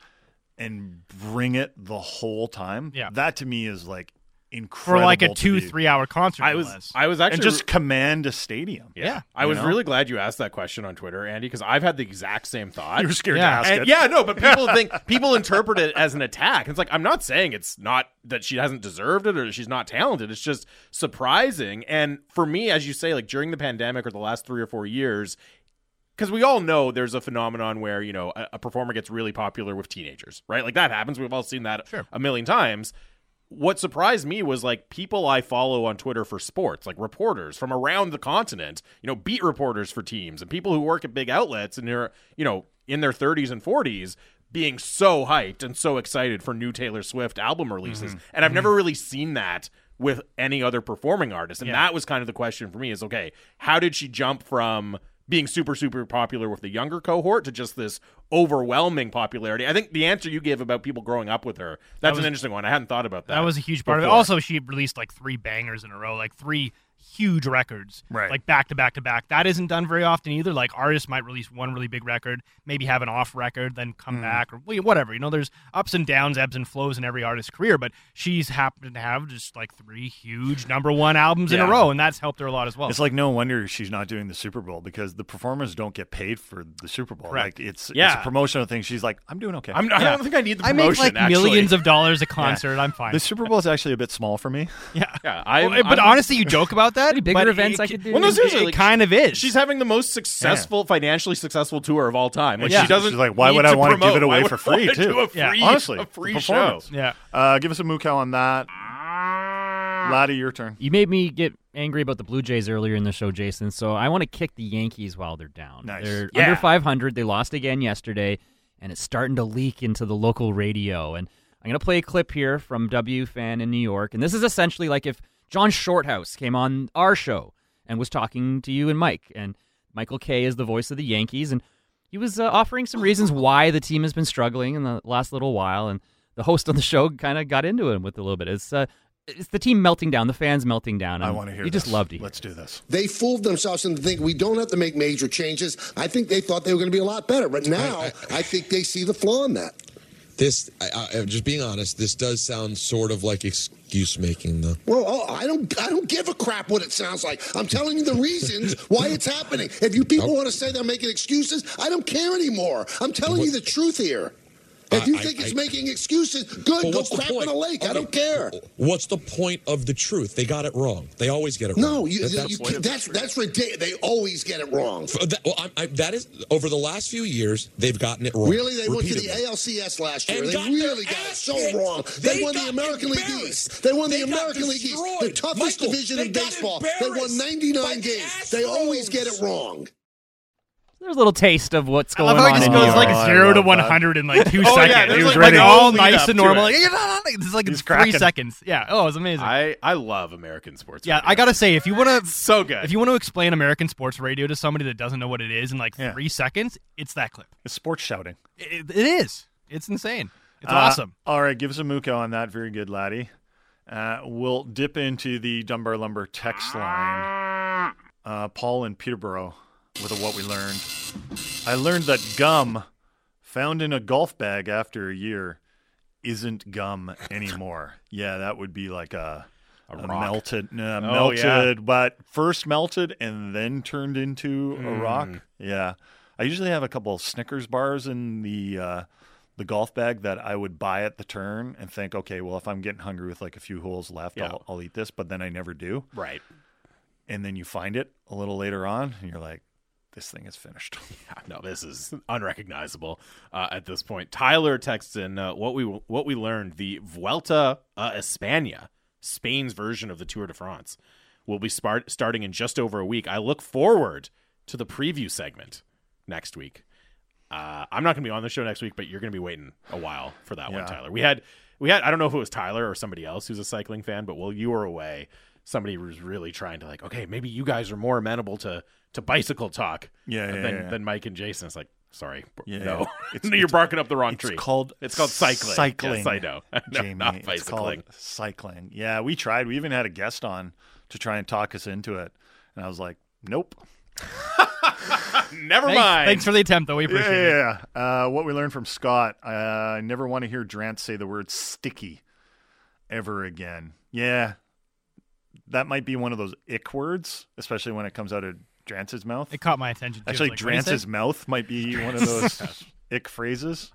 Speaker 2: and bring it the whole time.
Speaker 5: Yeah.
Speaker 2: that to me is like incredible.
Speaker 5: For like a two
Speaker 2: be-
Speaker 5: three hour concert.
Speaker 1: I was
Speaker 5: less.
Speaker 1: I was actually
Speaker 2: and just command a stadium.
Speaker 5: yeah.
Speaker 1: I was
Speaker 2: know?
Speaker 1: really glad you asked that question on Twitter, Andy, because I've had the exact same thought.
Speaker 2: You were scared
Speaker 5: Yeah.
Speaker 2: to ask
Speaker 1: And-
Speaker 2: it.
Speaker 1: yeah, no, but people think people interpret it as an attack. It's like I'm not saying it's not that she hasn't deserved it or she's not talented. It's just surprising. And for me, as you say, like during the pandemic or the last three or four years, because we all know there's a phenomenon where you know a, a performer gets really popular with teenagers, right? Like that happens. We've all seen that
Speaker 5: Sure.
Speaker 1: a million times. What surprised me was like people I follow on Twitter for sports, like reporters from around the continent, you know, beat reporters for teams and people who work at big outlets and they're, you know, in their 30s and 40s being so hyped and so excited for new Taylor Swift album releases. Mm-hmm. And I've mm-hmm. never really seen that with any other performing artist. And
Speaker 5: Yeah.
Speaker 1: that was kind of the question for me is okay, how did she jump from being super super popular with the younger cohort to just this overwhelming popularity? I think the answer you gave about people growing up with her, that's
Speaker 5: was-
Speaker 1: an interesting one. I hadn't thought about that.
Speaker 5: That was a huge part of it. Also, she released like three bangers in a row, like three huge records,
Speaker 2: Right.
Speaker 5: Like back to back to back. That isn't done very often either. Like artists might release one really big record, maybe have an off record, then come hmm. back or whatever. You know, there's ups and downs, ebbs and flows in every artist's career, but she's happened to have just like three huge number one albums in a row, and that's helped her a lot as well.
Speaker 2: It's like no wonder she's not doing the Super Bowl because the performers don't get paid for the Super Bowl.
Speaker 5: Correct.
Speaker 2: Like it's, it's
Speaker 1: Yeah.
Speaker 2: a promotional thing. She's like, I'm doing okay.
Speaker 1: I'm, I don't think I need the promotion.
Speaker 5: I make like
Speaker 1: actually.
Speaker 5: millions of dollars a [laughs] concert. I'm fine.
Speaker 2: the Super Bowl is actually a bit small for me.
Speaker 5: yeah.
Speaker 1: Yeah, I.
Speaker 5: Well, but honestly, you joke about that.
Speaker 4: Any bigger
Speaker 5: but
Speaker 4: events
Speaker 5: it,
Speaker 4: I could do?
Speaker 1: Well, no,
Speaker 5: it-
Speaker 1: seriously,
Speaker 5: it
Speaker 1: like,
Speaker 5: kind of is.
Speaker 1: She's having the most successful, financially successful tour of all time. Like
Speaker 2: Yeah.
Speaker 1: she doesn't.
Speaker 2: She's like, why would I wanna give it away for free,
Speaker 1: wanna
Speaker 2: too?
Speaker 1: Do a
Speaker 5: Yeah.
Speaker 1: free,
Speaker 2: Honestly,
Speaker 1: a free show.
Speaker 5: yeah.
Speaker 2: Uh, give us a moo cow on that. Laddie, your turn.
Speaker 4: You made me get angry about the Blue Jays earlier in the show, Jason. So I want to kick the Yankees while they're down.
Speaker 2: Nice.
Speaker 4: They're
Speaker 1: Yeah.
Speaker 4: under 500. They lost again yesterday, and it's starting to leak into the local radio. And I'm going to play a clip here from WFAN in New York. And this is essentially like if John Shorthouse came on our show and was talking to you and Mike. And Michael Kay is the voice of the Yankees, and he was uh, offering some reasons why the team has been struggling in the last little while. And the host on the show kind of got into it with a little bit. It's uh, it's the team melting down, the fans melting down.
Speaker 2: I
Speaker 4: and
Speaker 2: want to hear
Speaker 4: You
Speaker 2: this.
Speaker 4: just loved it.
Speaker 2: Let's do this.
Speaker 8: They fooled themselves into thinking we don't have to make major changes. I think they thought they were going to be a lot better, but now I, think they see the flaw in that.
Speaker 9: This, I, I, just being honest, this does sound sort of like excuse making, though.
Speaker 8: Well, oh, I don't, I don't give a crap what it sounds like. I'm telling you the reasons why it's happening. If you people want to say they're making excuses, I don't care anymore. I'm telling you the truth here. If you
Speaker 9: I-
Speaker 8: think
Speaker 9: I-
Speaker 8: it's
Speaker 9: I-
Speaker 8: making excuses, good. Go crap in a lake. I don't care.
Speaker 9: What's the point of the truth? They got it wrong. They always get it
Speaker 8: No,
Speaker 9: wrong.
Speaker 8: you,
Speaker 9: That-
Speaker 8: you,
Speaker 9: that's-
Speaker 8: that's that's ridiculous. They always get it wrong.
Speaker 9: That, well, I, I, that is over the last few years they've gotten it wrong.
Speaker 8: Really, they went to the. ALCS last year.
Speaker 9: And
Speaker 8: they really got it so
Speaker 9: kicked.
Speaker 8: wrong. They,
Speaker 9: They
Speaker 8: won the American League. East. They won the American League East, the toughest
Speaker 9: Michael,
Speaker 8: division in baseball. They won 99
Speaker 9: by
Speaker 8: games. They always get it wrong.
Speaker 4: There's a little taste of what's
Speaker 5: I
Speaker 4: going
Speaker 5: love how
Speaker 4: on
Speaker 5: it just
Speaker 4: in
Speaker 5: goes
Speaker 4: New York.
Speaker 5: like zero to
Speaker 2: love
Speaker 5: one
Speaker 2: that.
Speaker 5: hundred in like two [laughs]
Speaker 1: Oh, yeah,
Speaker 5: seconds.
Speaker 1: there's
Speaker 2: He was
Speaker 1: like,
Speaker 2: ready.
Speaker 5: like all
Speaker 1: lead
Speaker 5: nice
Speaker 1: up
Speaker 5: and normal.
Speaker 1: it.
Speaker 5: Like, [laughs] it's like
Speaker 2: He's
Speaker 5: three
Speaker 2: cracking.
Speaker 5: seconds. Yeah. Oh, it was amazing.
Speaker 1: I I love American sports.
Speaker 5: yeah,
Speaker 1: radio.
Speaker 5: I gotta say, if you want to,
Speaker 1: so good.
Speaker 5: if you want to explain American sports radio to somebody that doesn't know what it is in like
Speaker 2: Yeah.
Speaker 5: three seconds, it's that clip.
Speaker 2: It's sports shouting.
Speaker 5: It, it is. It's insane. It's
Speaker 2: Uh,
Speaker 5: awesome.
Speaker 2: All right, give us a moo cow on that. Very good, Laddie. Uh, we'll dip into the Dunbar Lumber text line. Uh, Paul in Peterborough with a what we learned. I learned that gum found in a golf bag after a year isn't gum anymore. yeah, that would be like a, a,
Speaker 1: rock.
Speaker 2: melted, uh,
Speaker 1: Oh, yeah.
Speaker 2: melted, but first melted and then turned into a
Speaker 1: Hmm.
Speaker 2: rock. Yeah, I usually have a couple of Snickers bars in the uh, the golf bag that I would buy at the turn and think, okay, well, if I'm getting hungry with like a few holes left,
Speaker 1: Yeah.
Speaker 2: I'll, I'll eat this. But then I never do,
Speaker 1: right.
Speaker 2: and then you find it a little later on, and you're like, this thing is finished. [laughs]
Speaker 1: Yeah, no, this is unrecognizable uh, at this point. Tyler texts in uh, what we what we learned: the Vuelta uh, España, Spain's version of the Tour de France, will be start, starting in just over a week. I look forward to the preview segment next week. Uh, I'm not going to be on the show next week, but you're going to be waiting a while for that one, Tyler. We had we had I don't know if it was Tyler or somebody else who's a cycling fan, but while you were away, somebody was really trying to like, okay, maybe you guys are more amenable to to bicycle talk,
Speaker 2: Yeah, yeah,
Speaker 1: than
Speaker 2: yeah.
Speaker 1: than Mike and Jason. It's like, sorry,
Speaker 2: Yeah,
Speaker 1: no,
Speaker 2: yeah. [laughs] It's-
Speaker 1: you're barking up the wrong
Speaker 2: It's
Speaker 1: tree.
Speaker 2: called
Speaker 1: it's called cycling.
Speaker 2: Cycling.
Speaker 1: Yes, I know. No,
Speaker 2: Jamie,
Speaker 1: not
Speaker 2: it's called cycling. Yeah, we tried. We even had a guest on to try and talk us into it, and I was like, nope. [laughs]
Speaker 1: Never
Speaker 5: Thanks,
Speaker 1: mind.
Speaker 5: thanks for the attempt, though. We appreciate it.
Speaker 2: Yeah, yeah. Uh, what we learned from Scott, uh, I never want to hear Drance say the word sticky ever again. Yeah, that might be one of those ick words, especially when it comes out of Drance's mouth.
Speaker 5: It caught my attention. Too.
Speaker 2: Actually,
Speaker 5: Like, what is it?
Speaker 2: Drance's mouth might be [laughs] one of those [laughs] ick phrases.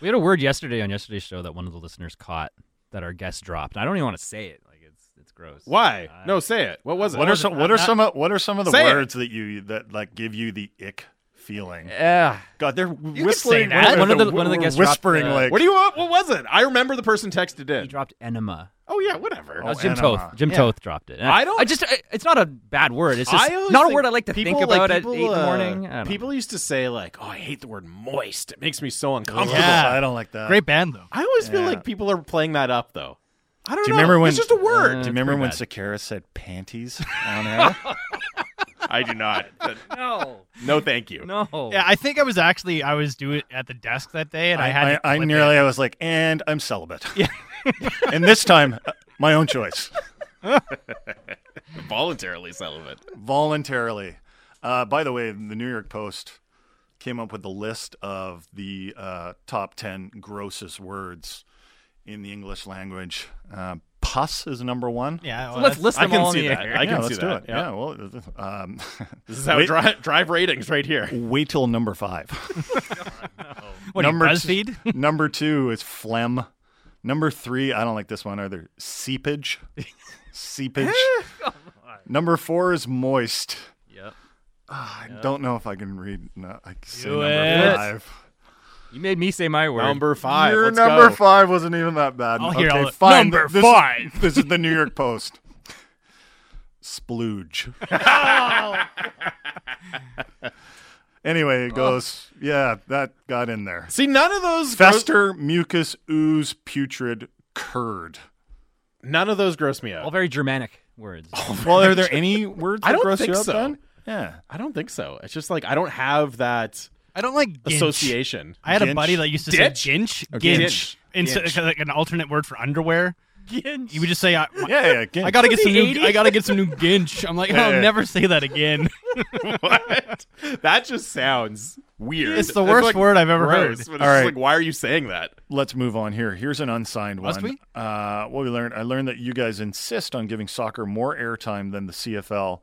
Speaker 4: We had a word yesterday on yesterday's show that one of the listeners caught that our guest dropped. I don't even want to say it. Like it's it's gross.
Speaker 1: Why?
Speaker 4: Uh,
Speaker 1: no, say it. What was it?
Speaker 2: What are some? What are some? of- What are some of the
Speaker 1: Say it.
Speaker 2: words that you that like give you the ick feeling?
Speaker 4: Yeah.
Speaker 2: God, they're
Speaker 5: say
Speaker 2: whispering.
Speaker 5: that.
Speaker 4: One of the- one of the guests dropped,
Speaker 2: whispering
Speaker 4: uh,
Speaker 2: like.
Speaker 1: What do you want? What was it? I remember the person texted in.
Speaker 4: He dropped enema.
Speaker 1: Oh yeah, whatever.
Speaker 4: That was
Speaker 2: Oh,
Speaker 4: Jim
Speaker 2: enema.
Speaker 4: Toth. Jim
Speaker 1: Yeah.
Speaker 4: Toth dropped it. And
Speaker 1: I don't-
Speaker 4: I just. I- It's not a bad word. It's just
Speaker 1: I always
Speaker 4: not a word I like to
Speaker 1: people,
Speaker 4: think
Speaker 1: like,
Speaker 4: about
Speaker 1: people,
Speaker 4: at eight in the
Speaker 1: uh,
Speaker 4: morning. I don't know.
Speaker 1: People used to say like, "Oh, I hate the word moist. It makes me so uncomfortable."
Speaker 5: Yeah.
Speaker 2: I don't like that.
Speaker 5: Great band, though.
Speaker 1: I always feel
Speaker 2: Yeah.
Speaker 1: like people are playing that up, though. I don't
Speaker 2: Do you
Speaker 1: know.
Speaker 2: remember when?
Speaker 1: it's just a word?
Speaker 2: do you remember when
Speaker 4: bad.
Speaker 2: Sakara said panties [laughs] on air?
Speaker 1: I do not. [laughs]
Speaker 4: no,
Speaker 1: no, thank you.
Speaker 4: no.
Speaker 5: Yeah, I think I was actually I was doing it at the desk that day, and I, had.
Speaker 2: I,
Speaker 5: to
Speaker 2: I
Speaker 5: clip
Speaker 2: nearly.
Speaker 5: it.
Speaker 2: I was like, and I'm celibate. Yeah. [laughs] and this time, my own choice, [laughs]
Speaker 1: Voluntarily celibate.
Speaker 2: voluntarily. Uh, by the way, the New York Post came up with the list of the uh, top ten grossest words in the English language. Uh, pus is number one.
Speaker 5: Yeah,
Speaker 4: So let's
Speaker 5: that's-
Speaker 4: list
Speaker 1: I
Speaker 4: them
Speaker 1: can
Speaker 4: all
Speaker 1: see
Speaker 4: in the
Speaker 1: that.
Speaker 4: air.
Speaker 1: I can
Speaker 2: yeah,
Speaker 1: see
Speaker 2: let's do
Speaker 1: that.
Speaker 2: it.
Speaker 1: Yeah.
Speaker 2: Yeah. well, um, [laughs]
Speaker 1: This is how
Speaker 2: Wait-
Speaker 1: dri- drive ratings right here.
Speaker 2: wait till number five. [laughs]
Speaker 5: What are you,
Speaker 2: number t-
Speaker 5: BuzzFeed?
Speaker 2: number two is phlegm. Number three, I don't like this one either. Seepage. [laughs] Seepage. [laughs] number four is moist.
Speaker 4: Yep.
Speaker 2: Ah, I don't know if I can read. No, I can say
Speaker 5: Do
Speaker 2: number
Speaker 5: it.
Speaker 2: five.
Speaker 4: You made me say my word.
Speaker 1: Number five.
Speaker 2: Your
Speaker 1: Let's
Speaker 2: number
Speaker 1: go.
Speaker 2: five wasn't even that bad.
Speaker 5: I'll
Speaker 2: okay,
Speaker 5: all
Speaker 2: fine.
Speaker 5: Number
Speaker 2: this,
Speaker 5: five. [laughs]
Speaker 2: This is the New York Post. Splooge. Anyway, it goes. Yeah, that got in there.
Speaker 1: See, none of those gross-
Speaker 2: Fester, mucus, ooze, putrid, curd.
Speaker 1: none of those gross me out.
Speaker 4: All very Germanic words. [laughs]
Speaker 2: Well, are there [laughs] any words that
Speaker 1: I don't
Speaker 2: gross
Speaker 1: think
Speaker 2: you out
Speaker 1: so.
Speaker 2: then? Yeah.
Speaker 1: I don't think so. It's just like I don't have that
Speaker 5: I don't like ginch.
Speaker 1: association.
Speaker 5: I had a buddy that used to
Speaker 1: Ditch?
Speaker 5: say ginch.
Speaker 2: Okay.
Speaker 5: Ginch. Instead,
Speaker 1: Ginch.
Speaker 5: like an alternate word for underwear. You would just say, I,
Speaker 2: Yeah, yeah. Again.
Speaker 5: I gotta get
Speaker 4: the
Speaker 5: some new.
Speaker 4: 80s?
Speaker 5: I gotta get some new ginch. I'm like,
Speaker 2: Yeah,
Speaker 5: I'll
Speaker 2: yeah.
Speaker 5: never say that again. [laughs]
Speaker 1: what? That just sounds weird.
Speaker 5: It's the worst
Speaker 1: like
Speaker 5: word I've ever
Speaker 1: gross,
Speaker 5: heard.
Speaker 1: But it's
Speaker 2: All
Speaker 1: just
Speaker 2: right.
Speaker 1: like, why are you saying that?
Speaker 2: Let's move on here. Here's an unsigned
Speaker 5: Must
Speaker 2: one.
Speaker 5: we?
Speaker 2: Uh, what we learned, I learned that you guys insist on giving soccer more airtime than the CFL,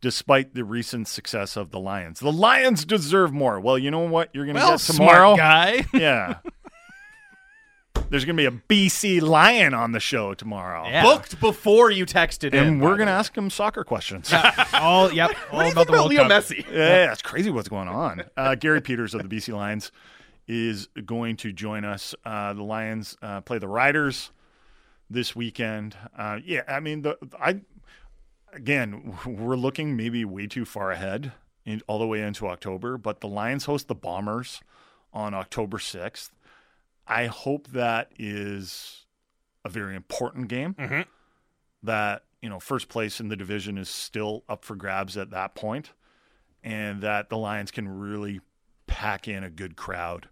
Speaker 2: despite the recent success of the Lions. The Lions deserve more. Well, you know what? You're going to
Speaker 5: well,
Speaker 2: get tomorrow.
Speaker 5: smart guy.
Speaker 2: Yeah. [laughs] There's going to be a BC Lion on the show tomorrow.
Speaker 5: Yeah.
Speaker 1: Booked before you texted in.
Speaker 2: And we're going to ask him soccer questions. [laughs]
Speaker 5: all yep. All
Speaker 1: What do you
Speaker 5: about
Speaker 1: think
Speaker 5: the
Speaker 1: about
Speaker 5: World
Speaker 1: Leo
Speaker 5: Cup.
Speaker 1: Messi?
Speaker 2: Yeah, it's crazy what's going on. Uh, Garry Peters of the BC Lions is going to join us. Uh, the Lions uh, play the Riders this weekend. Uh, yeah, I mean, the I again, [laughs] we're looking maybe way too far ahead, in, all the way into October. But the Lions host the Bombers on October sixth. I hope that is a very important game.
Speaker 1: Mhm.
Speaker 2: That you know, first place in the division is still up for grabs at that point and that the Lions can really pack in a good crowd.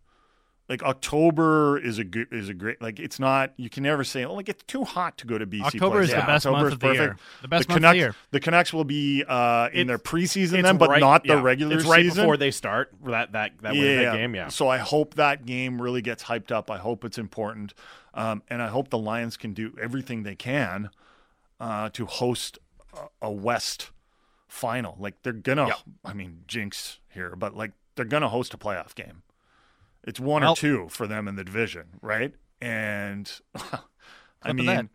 Speaker 2: Like October is a good is a great like it's not you can never say oh like it's too hot to go to BC.
Speaker 5: October
Speaker 2: place."
Speaker 5: is the best
Speaker 2: October
Speaker 5: month of the year. The best month of the year.
Speaker 2: The Canucks will be uh, in
Speaker 1: It's-
Speaker 2: their preseason then, but
Speaker 1: right-
Speaker 2: not the
Speaker 1: yeah.
Speaker 2: regular
Speaker 1: It's right
Speaker 2: season.
Speaker 1: before they start that that that, win that game. Yeah.
Speaker 2: So I hope that game really gets hyped up. I hope it's important, um, and I hope the Lions can do everything they can uh, to host a, West final. Like they're gonna.
Speaker 1: Yeah.
Speaker 2: I mean, jinx here, but like they're gonna host a playoff game. It's one
Speaker 5: Well-
Speaker 2: or two for them in the division, right? And [laughs] I mean,
Speaker 5: that.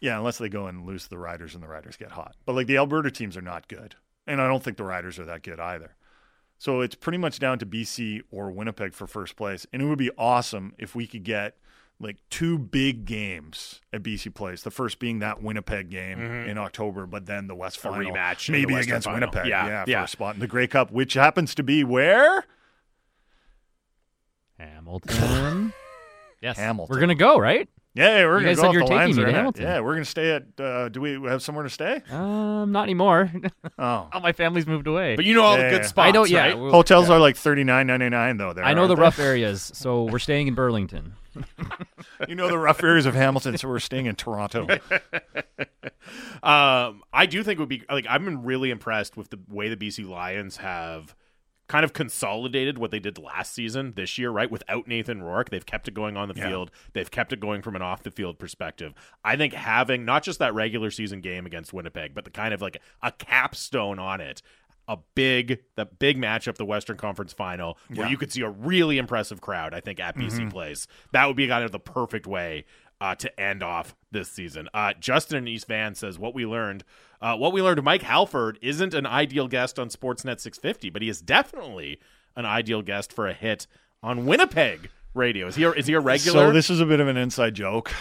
Speaker 2: yeah, unless they go and lose to the Riders and the Riders get hot. But like the Alberta teams are not good, and I don't think the Riders are that good either. So it's pretty much down to BC or Winnipeg for first place. And it would be awesome if we could get like two big games at BC Place. The first being that Winnipeg game in October, but then the West
Speaker 1: Mm-hmm. A
Speaker 2: final
Speaker 1: rematch
Speaker 2: maybe against
Speaker 1: final.
Speaker 2: Winnipeg.
Speaker 1: Yeah,
Speaker 2: yeah,
Speaker 1: yeah.
Speaker 2: for a spot in the Grey Cup, which happens to be where
Speaker 4: Hamilton. [laughs] yes.
Speaker 2: Hamilton.
Speaker 4: We're gonna go, right?
Speaker 2: Yeah, we're
Speaker 4: You
Speaker 2: gonna go
Speaker 4: said
Speaker 2: off
Speaker 4: you're
Speaker 2: the
Speaker 4: taking
Speaker 2: lines
Speaker 4: me to
Speaker 2: there.
Speaker 4: Hamilton.
Speaker 2: Yeah, we're gonna stay at. Uh, do we have somewhere to stay?
Speaker 4: Um, not anymore. [laughs]
Speaker 2: Oh,
Speaker 4: All my family's moved away.
Speaker 1: But you know all
Speaker 2: Yeah,
Speaker 1: the good
Speaker 2: yeah.
Speaker 1: spots.
Speaker 4: I know. Yeah,
Speaker 1: right?
Speaker 4: we'll-
Speaker 2: hotels are like thirty nine ninety nine though. There,
Speaker 4: I know the rough areas, so [laughs] we're staying in Burlington.
Speaker 2: You know the rough areas of Hamilton, so we're staying in Toronto.
Speaker 1: Um, I do think it would be like I've been really impressed with the way the BC Lions have kind of consolidated what they did last season this year, right? Without Nathan Rourke, they've kept it going on the
Speaker 2: Yeah.
Speaker 1: field. They've kept it going from an off the field perspective. I think having not just that regular season game against Winnipeg, but the kind of like a capstone on it. A big, the big matchup, the Western Conference Final, where
Speaker 2: Yeah.
Speaker 1: you could see a really impressive crowd. I think at BC Place, that would be kind of the perfect way uh, to end off this season. Uh, Justin in East Van says what we learned. Uh, what we learned. Mike Halford isn't an ideal guest on Sportsnet 650, but he is definitely an ideal guest for a hit on Winnipeg radio. Is he? A, is he a regular?
Speaker 2: So this is a bit of an inside joke,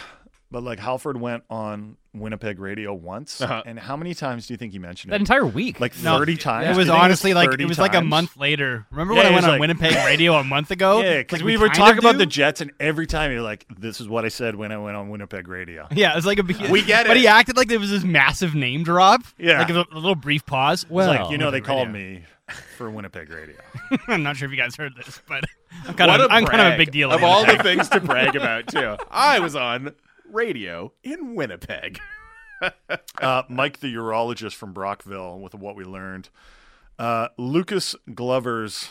Speaker 2: but like Halford went on Winnipeg radio once,
Speaker 1: Uh-huh.
Speaker 2: and how many times do you think he mentioned it?
Speaker 4: That entire week.
Speaker 2: Like
Speaker 5: No,
Speaker 2: thirty times.
Speaker 5: It was
Speaker 2: you think
Speaker 5: honestly like it was like a month later. Remember
Speaker 2: Yeah,
Speaker 5: when I went
Speaker 2: was
Speaker 5: on
Speaker 2: like-
Speaker 5: Winnipeg radio a month ago?
Speaker 2: Yeah, because
Speaker 5: Like,
Speaker 2: we, were talking about the Jets, and every time you're like, "This is what I said when I went on Winnipeg radio."
Speaker 5: Yeah, it's like a [laughs]
Speaker 1: We get it, but
Speaker 5: he acted like there was this massive name drop.
Speaker 2: Yeah.
Speaker 5: like a, a little brief pause.
Speaker 2: It's
Speaker 4: Well,
Speaker 2: like you know, they called
Speaker 5: radio.
Speaker 2: me for Winnipeg radio. [laughs]
Speaker 5: I'm not sure if you guys heard this, but I'm kind
Speaker 1: what
Speaker 5: of
Speaker 1: a
Speaker 5: I'm kind of a big deal.
Speaker 1: of
Speaker 5: in
Speaker 1: all the things to brag about too. [laughs] I was on radio in Winnipeg. [laughs]
Speaker 2: uh, Mike, the urologist from Brockville, with what we learned. Uh, Lucas Glover's.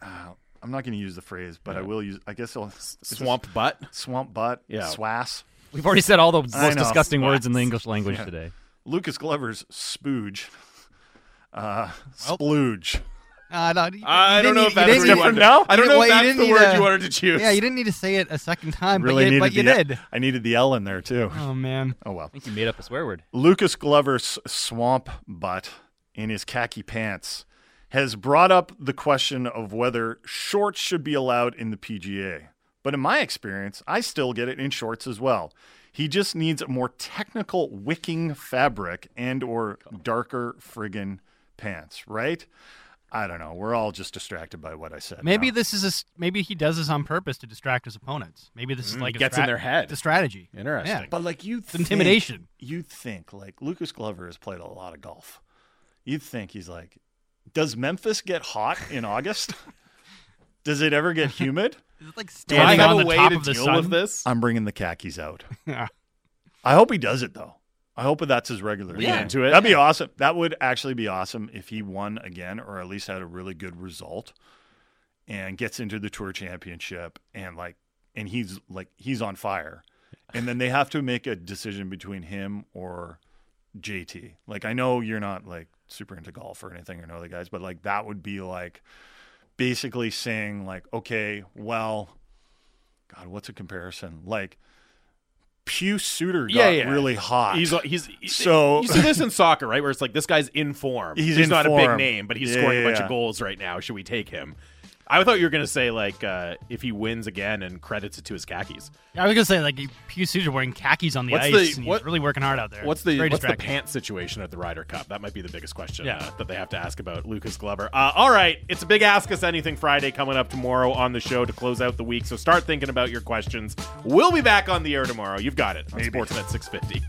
Speaker 2: Uh, I'm not going to use the phrase, but I will use. I guess I'll is this
Speaker 1: Swamp butt.
Speaker 2: swamp butt.
Speaker 1: Yeah.
Speaker 2: swass.
Speaker 4: We've already said all the most
Speaker 2: know.
Speaker 4: disgusting words in the English language today.
Speaker 2: Lucas Glover's spooge. Uh, splooge.
Speaker 5: Uh, no, you-
Speaker 1: I
Speaker 5: you
Speaker 1: don't know
Speaker 5: need-
Speaker 1: if that's
Speaker 5: you
Speaker 1: the
Speaker 5: didn't
Speaker 2: now?
Speaker 1: I don't know
Speaker 5: well,
Speaker 1: if that's the word
Speaker 5: to-
Speaker 1: you wanted to choose.
Speaker 5: Yeah, you didn't need to say it a second time,
Speaker 2: Really
Speaker 5: but you,
Speaker 2: needed
Speaker 5: but you
Speaker 2: the
Speaker 5: did.
Speaker 2: I needed the L in there too.
Speaker 5: Oh man,
Speaker 2: Oh well.
Speaker 4: I think you made up a swear word.
Speaker 2: Lucas Glover's swamp butt in his khaki pants has brought up the question of whether shorts should be allowed in the PGA. But in my experience, I still get it in shorts as well. He just needs a more technical wicking fabric and or darker friggin' pants, right? I don't know. We're all just distracted by what I said.
Speaker 5: maybe
Speaker 2: now.
Speaker 5: this is a maybe he does this on purpose to distract his opponents. Maybe this is
Speaker 1: Mm,
Speaker 5: like
Speaker 1: he
Speaker 5: a
Speaker 1: gets in their head.
Speaker 5: The strategy.
Speaker 1: Interesting.
Speaker 5: Yeah.
Speaker 2: But like you,
Speaker 5: It's intimidation.
Speaker 2: You think like Lucas Glover has played a lot of golf. You'd think he's like, does Memphis get hot in [laughs] August? Does it ever get humid? [laughs]
Speaker 5: Is it like
Speaker 1: Do I
Speaker 5: standing
Speaker 1: have
Speaker 5: on
Speaker 1: a
Speaker 5: the
Speaker 1: way
Speaker 5: top
Speaker 1: to
Speaker 5: of the
Speaker 1: deal
Speaker 5: sun?
Speaker 1: with this?
Speaker 2: I'm bringing the khakis out. [laughs]
Speaker 5: Yeah.
Speaker 2: I hope he does it though. I hope that's his regular.
Speaker 1: Lean
Speaker 2: thing.
Speaker 1: into it.
Speaker 2: That'd be awesome. That would actually be awesome if he won again, or at least had a really good result, and gets into the tour championship, and like, and he's like he's on fire, and then they have to make a decision between him or JT. Like, I know you're not like super into golf or anything or know the guys, but like that would be like basically saying like, okay, well, God, what's a comparison? Like, Pius Suter got
Speaker 1: Yeah, yeah.
Speaker 2: really hot.
Speaker 1: He's he's
Speaker 2: So-
Speaker 1: you see this in soccer, right? Where it's like this guy's in form.
Speaker 2: He's in
Speaker 1: not a big name, but he's
Speaker 2: Yeah,
Speaker 1: scoring a bunch of goals right now. Should we take him? I thought you were gonna say like uh, if he wins again and credits it to his khakis.
Speaker 5: I was gonna say like Pius Suter wearing khakis on the
Speaker 1: What's
Speaker 5: ice,
Speaker 1: the-
Speaker 5: and
Speaker 1: what-
Speaker 5: he's really working hard out there.
Speaker 1: What's the
Speaker 5: Very
Speaker 1: what's the
Speaker 5: distracting.
Speaker 1: pants situation at the Ryder Cup? That might be the biggest question
Speaker 5: Yeah.
Speaker 1: uh, that they have to ask about Lucas Glover. Uh, all right, it's a big Ask Us Anything Friday coming up tomorrow on the show to close out the week. So start thinking about your questions. We'll be back on the air tomorrow. You've got it on Sportsnet 650.